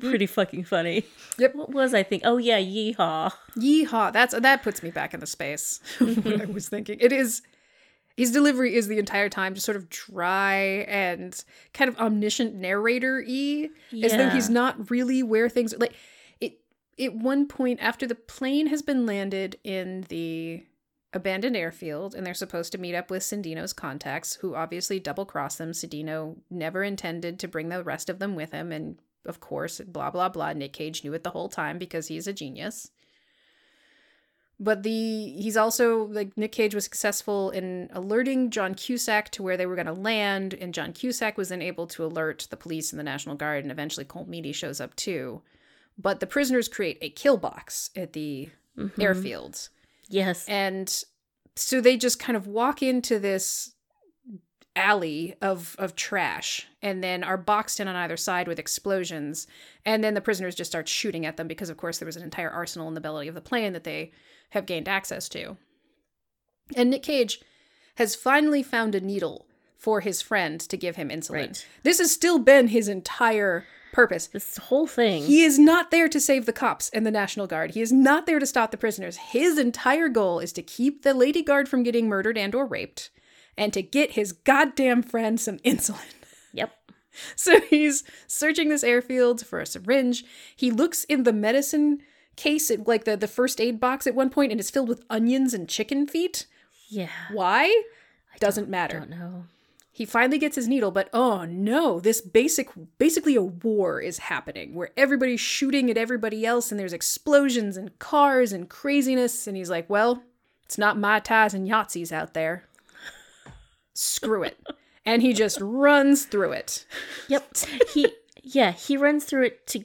pretty fucking funny. Yep. What was I think? Oh, yeah, yeehaw. Yeehaw! That's that puts me back in the space what I was thinking. It is his delivery is the entire time just sort of dry and kind of omniscient narrator y, as though he's not really where things like it. At one point, after the plane has been landed in the abandoned airfield and they're supposed to meet up with Cindino's contacts, who obviously double cross them. Sindino never intended to bring the rest of them with him, and of course, blah blah blah. Nick Cage knew it the whole time because he's a genius. But the he's also like Nick Cage was successful in alerting John Cusack to where they were going to land, and John Cusack was then able to alert the police and the National Guard, and eventually Colm shows up too. But the prisoners create a kill box at the Mhm. airfields, Yes. and so they just kind of walk into this alley of of trash and then are boxed in on either side with explosions and then the prisoners just start shooting at them because of course there was an entire arsenal in the belly of the plane that they have gained access to and nick cage has finally found a needle for his friend to give him insulin Right. this has still been his entire purpose This whole thing. he is not there to save the cops and the National Guard. He is not there to stop the prisoners. His entire goal is to keep the lady guard from getting murdered and or raped and to get his goddamn friend some insulin. (laughs) yep. So he's searching this airfield for a syringe. He looks in the medicine case it, like the, the first aid box at one point and it's filled with onions and chicken feet. Yeah. Why? Doesn't matter. I don't know. He finally gets his needle, but oh no, this basic basically a war is happening where everybody's shooting at everybody else and there's explosions and cars and craziness and he's like, "Well, it's not my ties and Yahtzees out there. Screw it." And he just (laughs) runs through it. Yep. He yeah, he runs through it to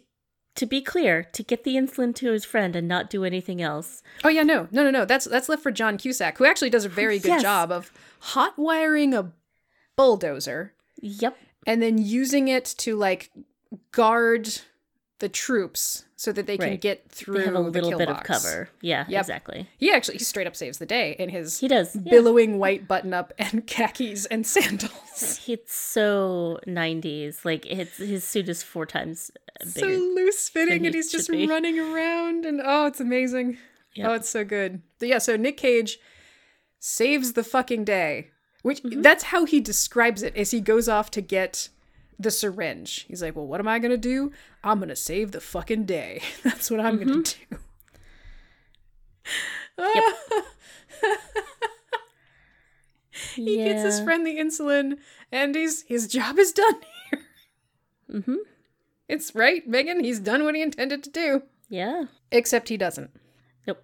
to be clear, to get the insulin to his friend and not do anything else. Oh yeah, no, no, no, no. That's that's left for John Cusack, who actually does a very good Yes. job of hot wiring a bulldozer Yep. and then using it to like guard the troops so that they can Right. get through They have a little bit box. of cover. Yeah, Yep. exactly. He actually he straight up saves the day in his He does. Yeah. billowing white button up and (laughs) khakis and sandals. (laughs) It's so 90s. Like it's his suit is four times so loose fitting and he's just be. (laughs) running around and oh it's amazing. Yep. Oh it's so good. Yeah, so Nick Cage saves the fucking day. Which Mm-hmm. that's how he describes it as he goes off to get the syringe. He's like, "Well, what am I going to do? I'm going to save the fucking day. (laughs) That's what I'm going to do." (laughs) he gets his friend the insulin and he's his job is done (laughs) here. Mm-hmm. It's right, Megan. He's done what he intended to do. Yeah. Except he doesn't. Nope.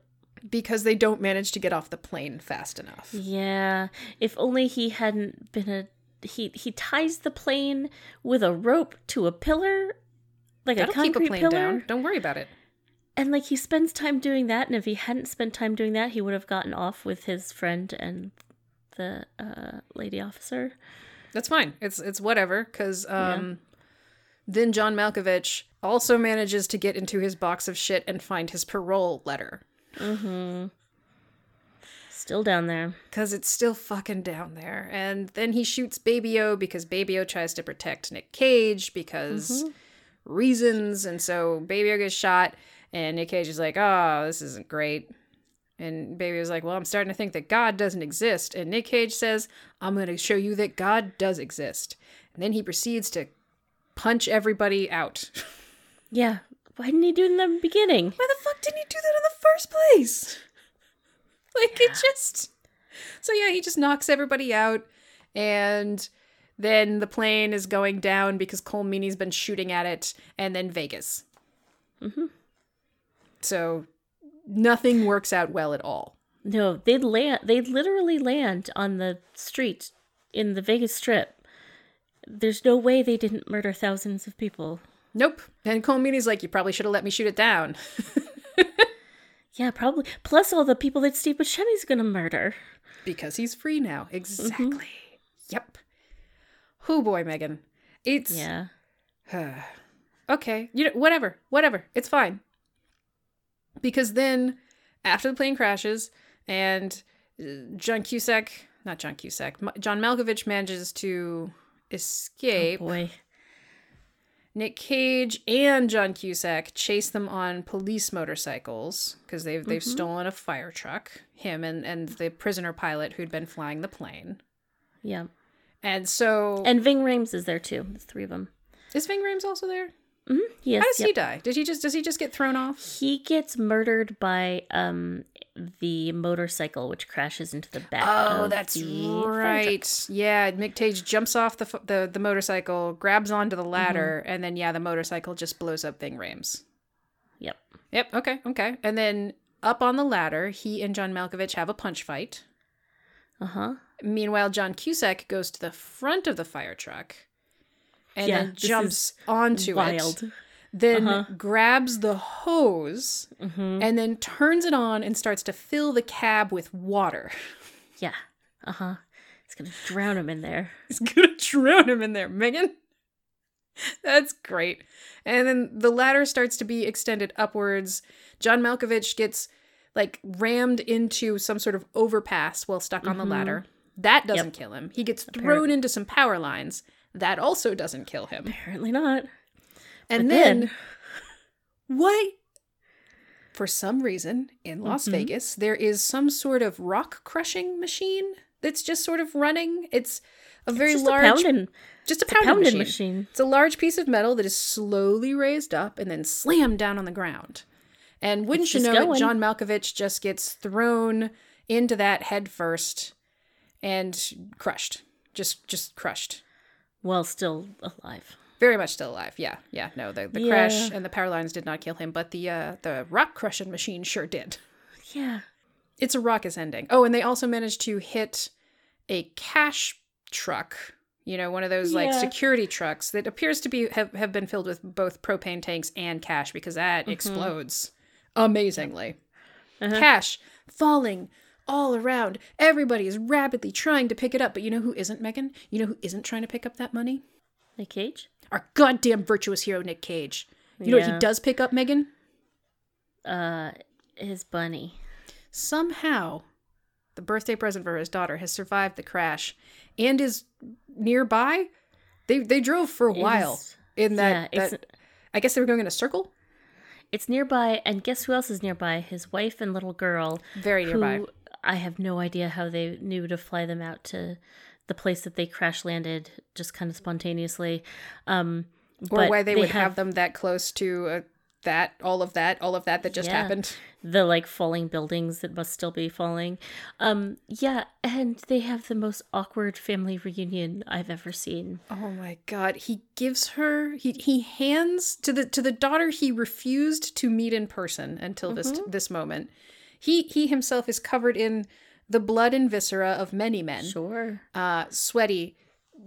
Because they don't manage to get off the plane fast enough. Yeah. If only he hadn't been a he he ties the plane with a rope to a pillar like That'll a keep concrete a plane pillar down. Don't worry about it. and like he spends time doing that and if he hadn't spent time doing that he would have gotten off with his friend and the uh lady officer That's fine. It's it's whatever. Because um, then John Malkovich also manages to get into his box of shit and find his parole letter. mhm still down there Because it's still fucking down there. And then he shoots Baby O because Baby O tries to protect Nick Cage because mm-hmm. reasons. And so Baby O gets shot. And Nick Cage is like, oh, this isn't great. And Baby was like, well, I'm starting to think that God doesn't exist. And Nick Cage says, I'm going to show you that God does exist. And then he proceeds to punch everybody out. (laughs) yeah why didn't he do it in the beginning Why the fuck didn't he do that in the first place? (laughs) Like, it just. So yeah, he just knocks everybody out, and then the plane is going down because Colm Meaney's been shooting at it, and then Vegas. Mm-hmm. So nothing works out well at all. No, they'd land. They'd literally land on the street in the Vegas Strip. There's no way they didn't murder thousands of people. Nope. And Colm Meaney's like, you probably should have let me shoot it down. (laughs) Yeah, probably. Plus all the people that Steve Buscemi's gonna murder. because he's free now. Exactly. Yep. Oh boy, Megan. It's Yeah. (sighs) okay. You know, whatever, whatever. It's fine. Because then, after the plane crashes and uh, John Cusack, not John Cusack, John Malkovich manages to escape. Boy. Nick Cage and John Cusack chase them on police motorcycles because they've they've mm-hmm. stolen a fire truck. Him and and the prisoner pilot who'd been flying the plane. Yeah. And so, And Ving Rhames is there too. There's three of them. is Ving Rhames also there? Yes. How does yep. he die? Did he just does he just get thrown off? He gets murdered by um the motorcycle, which crashes into the back. Oh, that's right. Yeah, Nick Cage jumps off the the the motorcycle, grabs onto the ladder, Mm-hmm. and then yeah, the motorcycle just blows up Ving Rhames. Yep. Yep. Okay. Okay. And then up on the ladder, he and John Malkovich have a punch fight. Uh huh. Meanwhile, John Cusack goes to the front of the fire truck and Yeah, then jumps onto Wild. it. Then Uh-huh. grabs the hose Mm-hmm. and then turns it on and starts to fill the cab with water. Yeah. Uh huh. It's gonna drown him in there. (laughs) He's gonna drown him in there, Megan. That's great. And then the ladder starts to be extended upwards. John Malkovich gets like rammed into some sort of overpass while stuck on the ladder. That doesn't kill him. He gets thrown into some power lines. That also doesn't kill him. Apparently not. And But then, then- what? For some reason, in Las Mm-hmm. Vegas, there is some sort of rock crushing machine that's just sort of running. It's a very Just large a pounding, just a a pounding, pounding machine. machine. It's a large piece of metal that is slowly raised up and then slammed down on the ground. And wouldn't It's you know it. John Malkovich just gets thrown into that head first and crushed. Just just crushed. Well, still alive. Very much still alive. Yeah, yeah. No, the, the Yeah. crash and the power lines did not kill him, but the uh, the rock crushing machine sure did. Yeah. It's a raucous ending. Oh, and they also managed to hit a cash truck. You know, one of those like security trucks that appears to be have, have been filled with both propane tanks and cash because that Mm-hmm. explodes amazingly. Uh-huh. Cash falling all around. Everybody is rapidly trying to pick it up, but you know who isn't, Megan? You know who isn't trying to pick up that money? Nick Cage. Our goddamn virtuous hero, Nick Cage. You know what he does pick up, Megan? Uh, his bunny. Somehow, the birthday present for his daughter has survived the crash and is nearby. They they drove for a while in that. yeah, that I guess they were going in a circle. it's nearby, and guess who else is nearby? His wife and little girl. Very nearby. I have no idea how they knew to fly them out to the place that they crash landed, just kind of spontaneously. Um, or but why they, would have, them that close to uh, that, all of that, all of that that just Yeah. happened. the like falling buildings that must still be falling. Um, yeah, and they have the most awkward family reunion I've ever seen. Oh my god, he gives her he he hands to the to the daughter he refused to meet in person until this Mm-hmm. this moment. He he himself is covered in the blood and viscera of many men. Sure. uh sweaty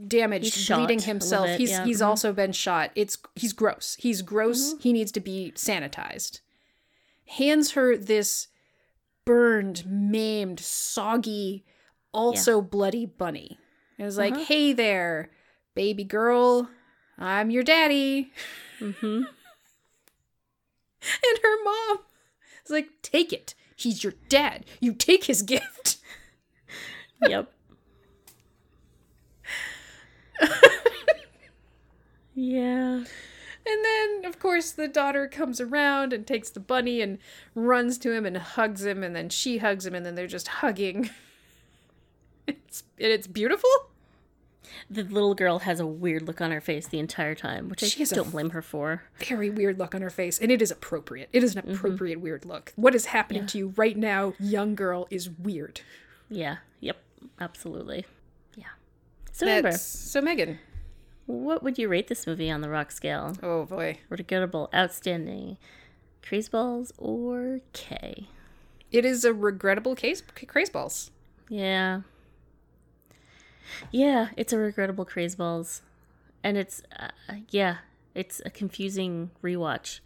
damaged He's bleeding himself bit, he's yeah. he's Mhm. also been shot it's he's gross he's gross he needs to be sanitized hands her this burned maimed soggy also bloody bunny and is like Uh-huh. hey there baby girl i'm your daddy Mm-hmm. (laughs) and her mom is like take it he's your dad you take his gift yep. yeah. And then, of course, the daughter comes around and takes the bunny and runs to him and hugs him, and then she hugs him, and then they're just hugging. (laughs) It's and it's beautiful. The little girl has a weird look on her face the entire time, which I She a don't blame her for. Very weird look on her face, and it is appropriate. It is an mm-hmm. appropriate weird look. What is happening to you right now, young girl, is weird. Yeah. Yep. Absolutely. Yeah. So Amber, so Megan. what would you rate this movie on the rock scale? Oh boy. Regrettable, outstanding, craze balls, or K? It is a regrettable case craze balls. Yeah. Yeah, it's a regrettable craze balls, and it's uh, yeah, it's a confusing rewatch.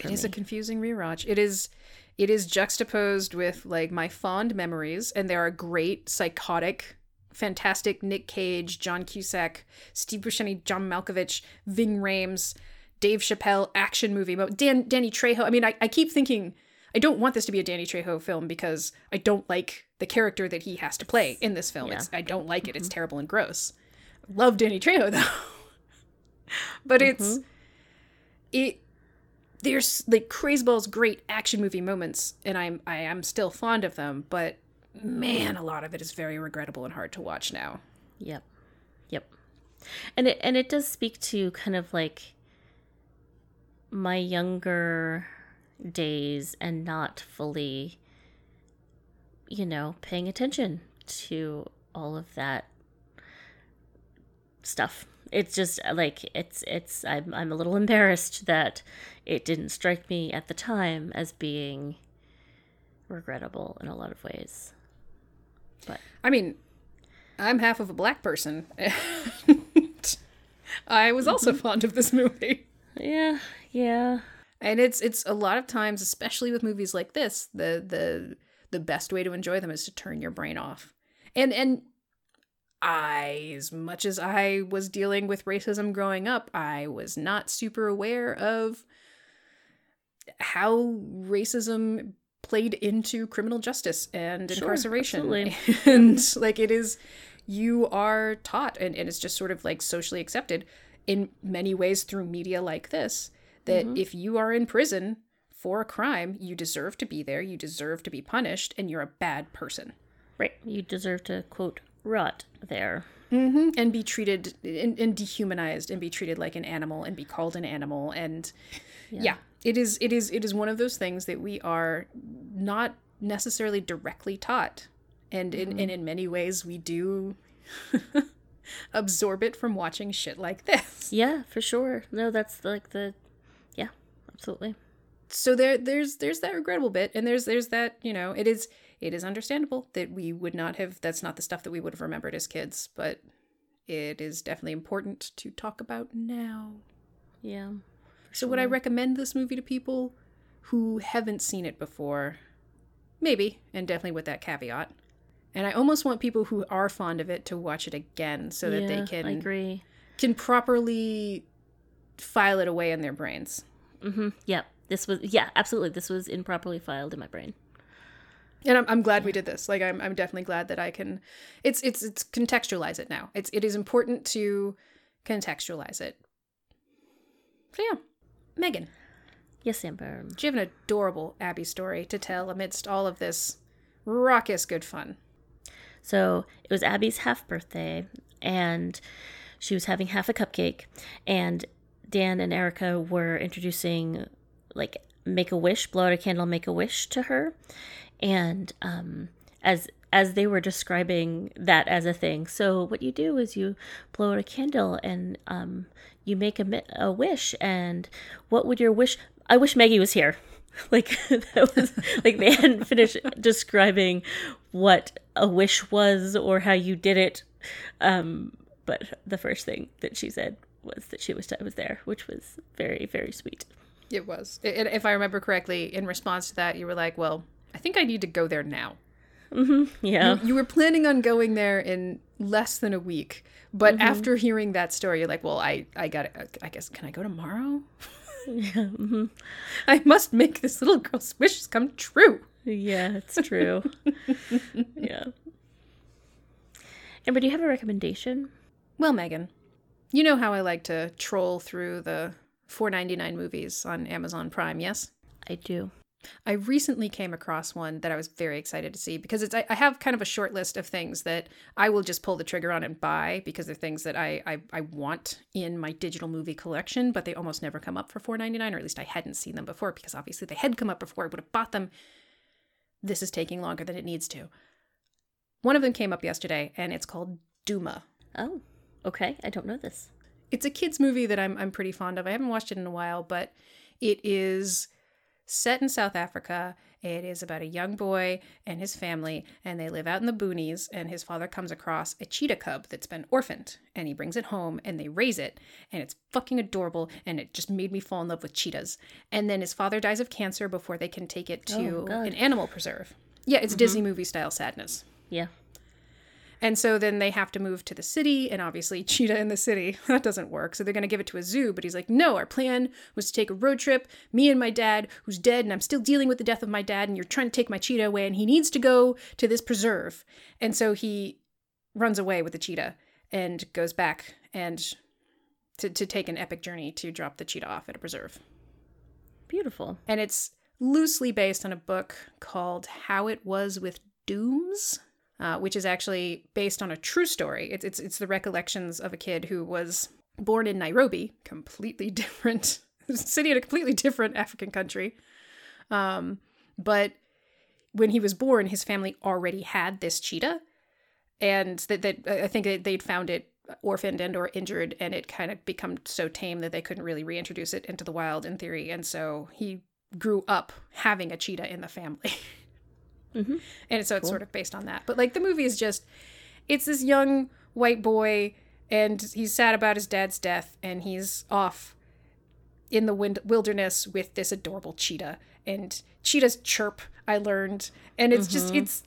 It is a confusing rewatch. It is it is juxtaposed with like my fond memories and there are great psychotic fantastic Nick Cage, John Cusack, Steve Buscemi, John Malkovich, Ving Rhames, Dave Chappelle action movie. Dan Danny Trejo. I mean, I, I keep thinking I don't want this to be a Danny Trejo film because I don't like the character that he has to play in this film. Yeah. It's I don't like it. It's mm-hmm. terrible and gross. Love Danny Trejo (laughs) though. but mm-hmm. it's it there's like Crazeballs great action movie moments and I'm I am still fond of them, but man, a lot of it is very regrettable and hard to watch now. Yep. Yep. And it and it does speak to kind of like my younger days and not fully you know, paying attention to all of that stuff. It's just uh, like it's it's I'm I'm a little (laughs) embarrassed that it didn't strike me at the time as being regrettable in a lot of ways. But I mean, I'm half of a black person. (laughs) I was also fond of this movie. yeah, yeah. And it's it's a lot of times, especially with movies like this, the the the best way to enjoy them is to turn your brain off. And and I, as much as I was dealing with racism growing up, I was not super aware of how racism played into criminal justice and Sure, incarceration. (laughs) And like it is, you are taught, and, and it's just sort of like socially accepted in many ways through media like this that if you are in prison for a crime, you deserve to be there, you deserve to be punished, and you're a bad person. Right. You deserve to quote rot there. hmm And be treated and, and dehumanized and be treated like an animal and be called an animal. And yeah. it is it is it is one of those things that we are not necessarily directly taught. And in, and in many ways we do (laughs) absorb it from watching shit like this. Yeah, for sure. No, that's like the yeah, absolutely. so there there's there's that regrettable bit and there's there's that you know it is it is understandable that we would not have that's not the stuff that we would have remembered as kids but it is definitely important to talk about now Yeah. so would i recommend this movie to people who haven't seen it before maybe and definitely with that caveat and i almost want people who are fond of it to watch it again so that they can I agree. can properly file it away in their brains Mm-hmm. Yeah. This was yeah, absolutely. This was improperly filed in my brain. and I'm, I'm glad we did this like I'm, I'm definitely glad that i can it's it's it's contextualize it now it's it is important to contextualize it so yeah megan Yes, Amber. do you have an adorable abby story to tell amidst all of this raucous good fun So it was Abby's half birthday, and she was having half a cupcake, and Dan and Erica were introducing like make a wish, blow out a candle, make a wish to her, and um, as as they were describing that as a thing. So what you do is you blow out a candle and um, you make a, a wish. And what would your wish? I wish Maggie was here. (laughs) Like (laughs) that was like they hadn't finished describing what a wish was or how you did it. Um, but the first thing that she said was that she I was there, which was very very sweet. it was I- and if i remember correctly in response to that you were like well i think i need to go there now Yeah. you were planning on going there in less than a week but after hearing that story you're like well i i got i guess can i go tomorrow Yeah. mhm. (laughs) i must make this little girl's wishes come true Yeah, it's true. (laughs) yeah. Amber, do you have a recommendation? well megan you know how i like to troll through the 4.99 movies on amazon prime yes I do. I recently came across one that I was very excited to see because it's I, I have kind of a short list of things that I will just pull the trigger on and buy because they're things that I I, I want in my digital movie collection, but they almost never come up for four ninety nine, or at least I hadn't seen them before because obviously they had come up before I would have bought them. This is taking longer than it needs to. one of them came up yesterday, and it's called Duma. Oh, okay. I don't know this. It's a kids movie that I'm I'm pretty fond of. I haven't watched it in a while, but it is set in South Africa. It is about a young boy and his family, and they live out in the boonies. And his father comes across a cheetah cub that's been orphaned, and he brings it home, and they raise it, and it's fucking adorable. And it just made me fall in love with cheetahs. And then his father dies of cancer before they can take it to Oh, an animal preserve. Yeah, it's mm-hmm. Disney movie style sadness. Yeah. And so then they have to move to the city, and obviously, (laughs) cheetah in the city, that doesn't work. So they're going to give it to a zoo, but he's like, no, our plan was to take a road trip, me and my dad, who's dead, and I'm still dealing with the death of my dad, and you're trying to take my cheetah away, and he needs to go to this preserve. And so he runs away with the cheetah and goes back and to, to take an epic journey to drop the cheetah off at a preserve. Beautiful. And it's loosely based on a book called How It Was with Dooms, uh, which is actually based on a true story. It's, it's, it's the recollections of a kid who was born in Nairobi, completely (laughs) different city in a completely different African country. Um, but when he was born, his family already had this cheetah, and that, that I think they'd found it orphaned and or injured, and it kind of become so tame that they couldn't really reintroduce it into the wild in theory, and so he grew up having a cheetah in the family. (laughs) Mhm. And so it's sort of based on that. But like the movie is just it's this young white boy and he's sad about his dad's death and he's off in the wind- wilderness with this adorable cheetah and cheetahs chirp I learned and it's just it's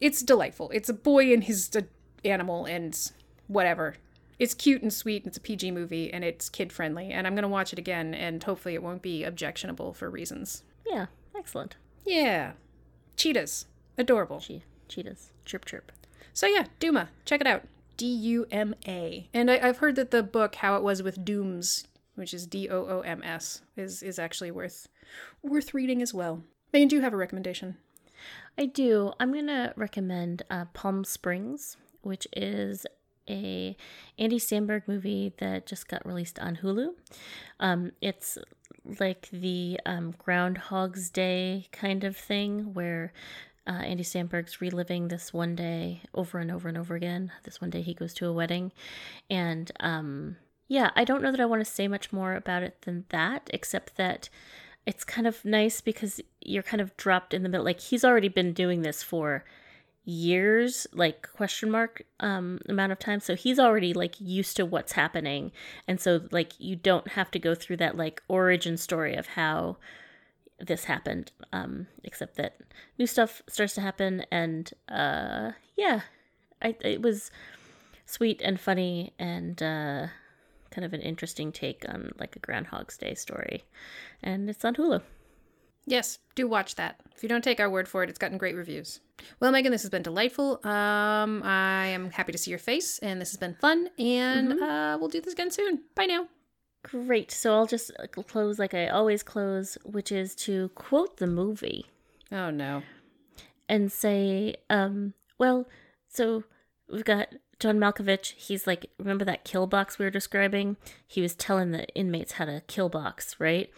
it's delightful. It's a boy and his uh, animal and whatever. It's cute and sweet. And it's a PG movie and it's kid friendly and I'm going to watch it again and hopefully it won't be objectionable for reasons. Yeah. Excellent. Yeah. Cheetahs. Adorable. Che- cheetahs. Chirp chirp. So yeah, Duma. Check it out. D U M A. And I, I've heard that the book How It Was with Dooms, which is D O O M S, is is actually worth worth reading as well. Megan, do you have a recommendation? I do. I'm gonna recommend uh, Palm Springs, which is a Andy Samberg movie that just got released on Hulu. Um, it's like the um, Groundhog's Day kind of thing, where uh, Andy Samberg's reliving this one day over and over and over again. This one day he goes to a wedding, and um, yeah, I don't know that I want to say much more about it than that, except that it's kind of nice because you're kind of dropped in the middle. Like he's already been doing this for years, like question mark um amount of time. So he's already like used to what's happening. And so like you don't have to go through that like origin story of how this happened. Um except that new stuff starts to happen and uh yeah. I it was sweet and funny and uh kind of an interesting take on like a Groundhog's Day story. And it's on Hulu. Yes, do watch that. If you don't take our word for it, it's gotten great reviews. Well, Megan, this has been delightful. Um, I am happy to see your face, and this has been fun. And uh, we'll do this again soon. Bye now. Great. So I'll just close like I always close, which is to quote the movie Oh no. and say, um, well, so we've got John Malkovich. He's like, remember that kill box we were describing? He was telling the inmates how to kill box, right?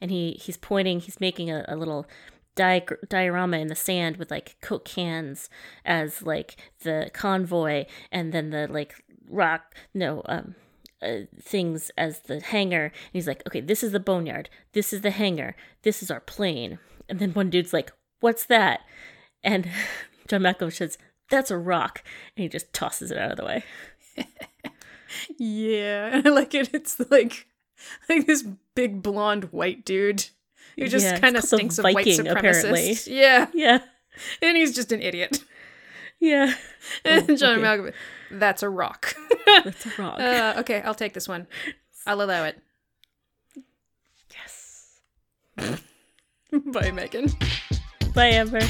And he he's pointing, he's making a, a little di- diorama in the sand with like coke cans as like the convoy, and then the like rock, no, um, uh, things as the hangar. And he's like, okay, this is the boneyard. This is the hangar. This is our plane. And then one dude's like, what's that? And (laughs) John Malkovich says, that's a rock. And he just tosses it out of the way. (laughs) Yeah, I (laughs) like it. It's like (laughs) like this big blonde white dude who just Yeah, kind of stinks of white supremacist. apparently. (laughs) Yeah, Yeah. (laughs) and he's just an idiot. Yeah. And John okay. Malkovich, that's a rock. That's a rock. uh, okay, I'll take this one. I'll allow it. yes. Bye, Megan. Bye, Amber.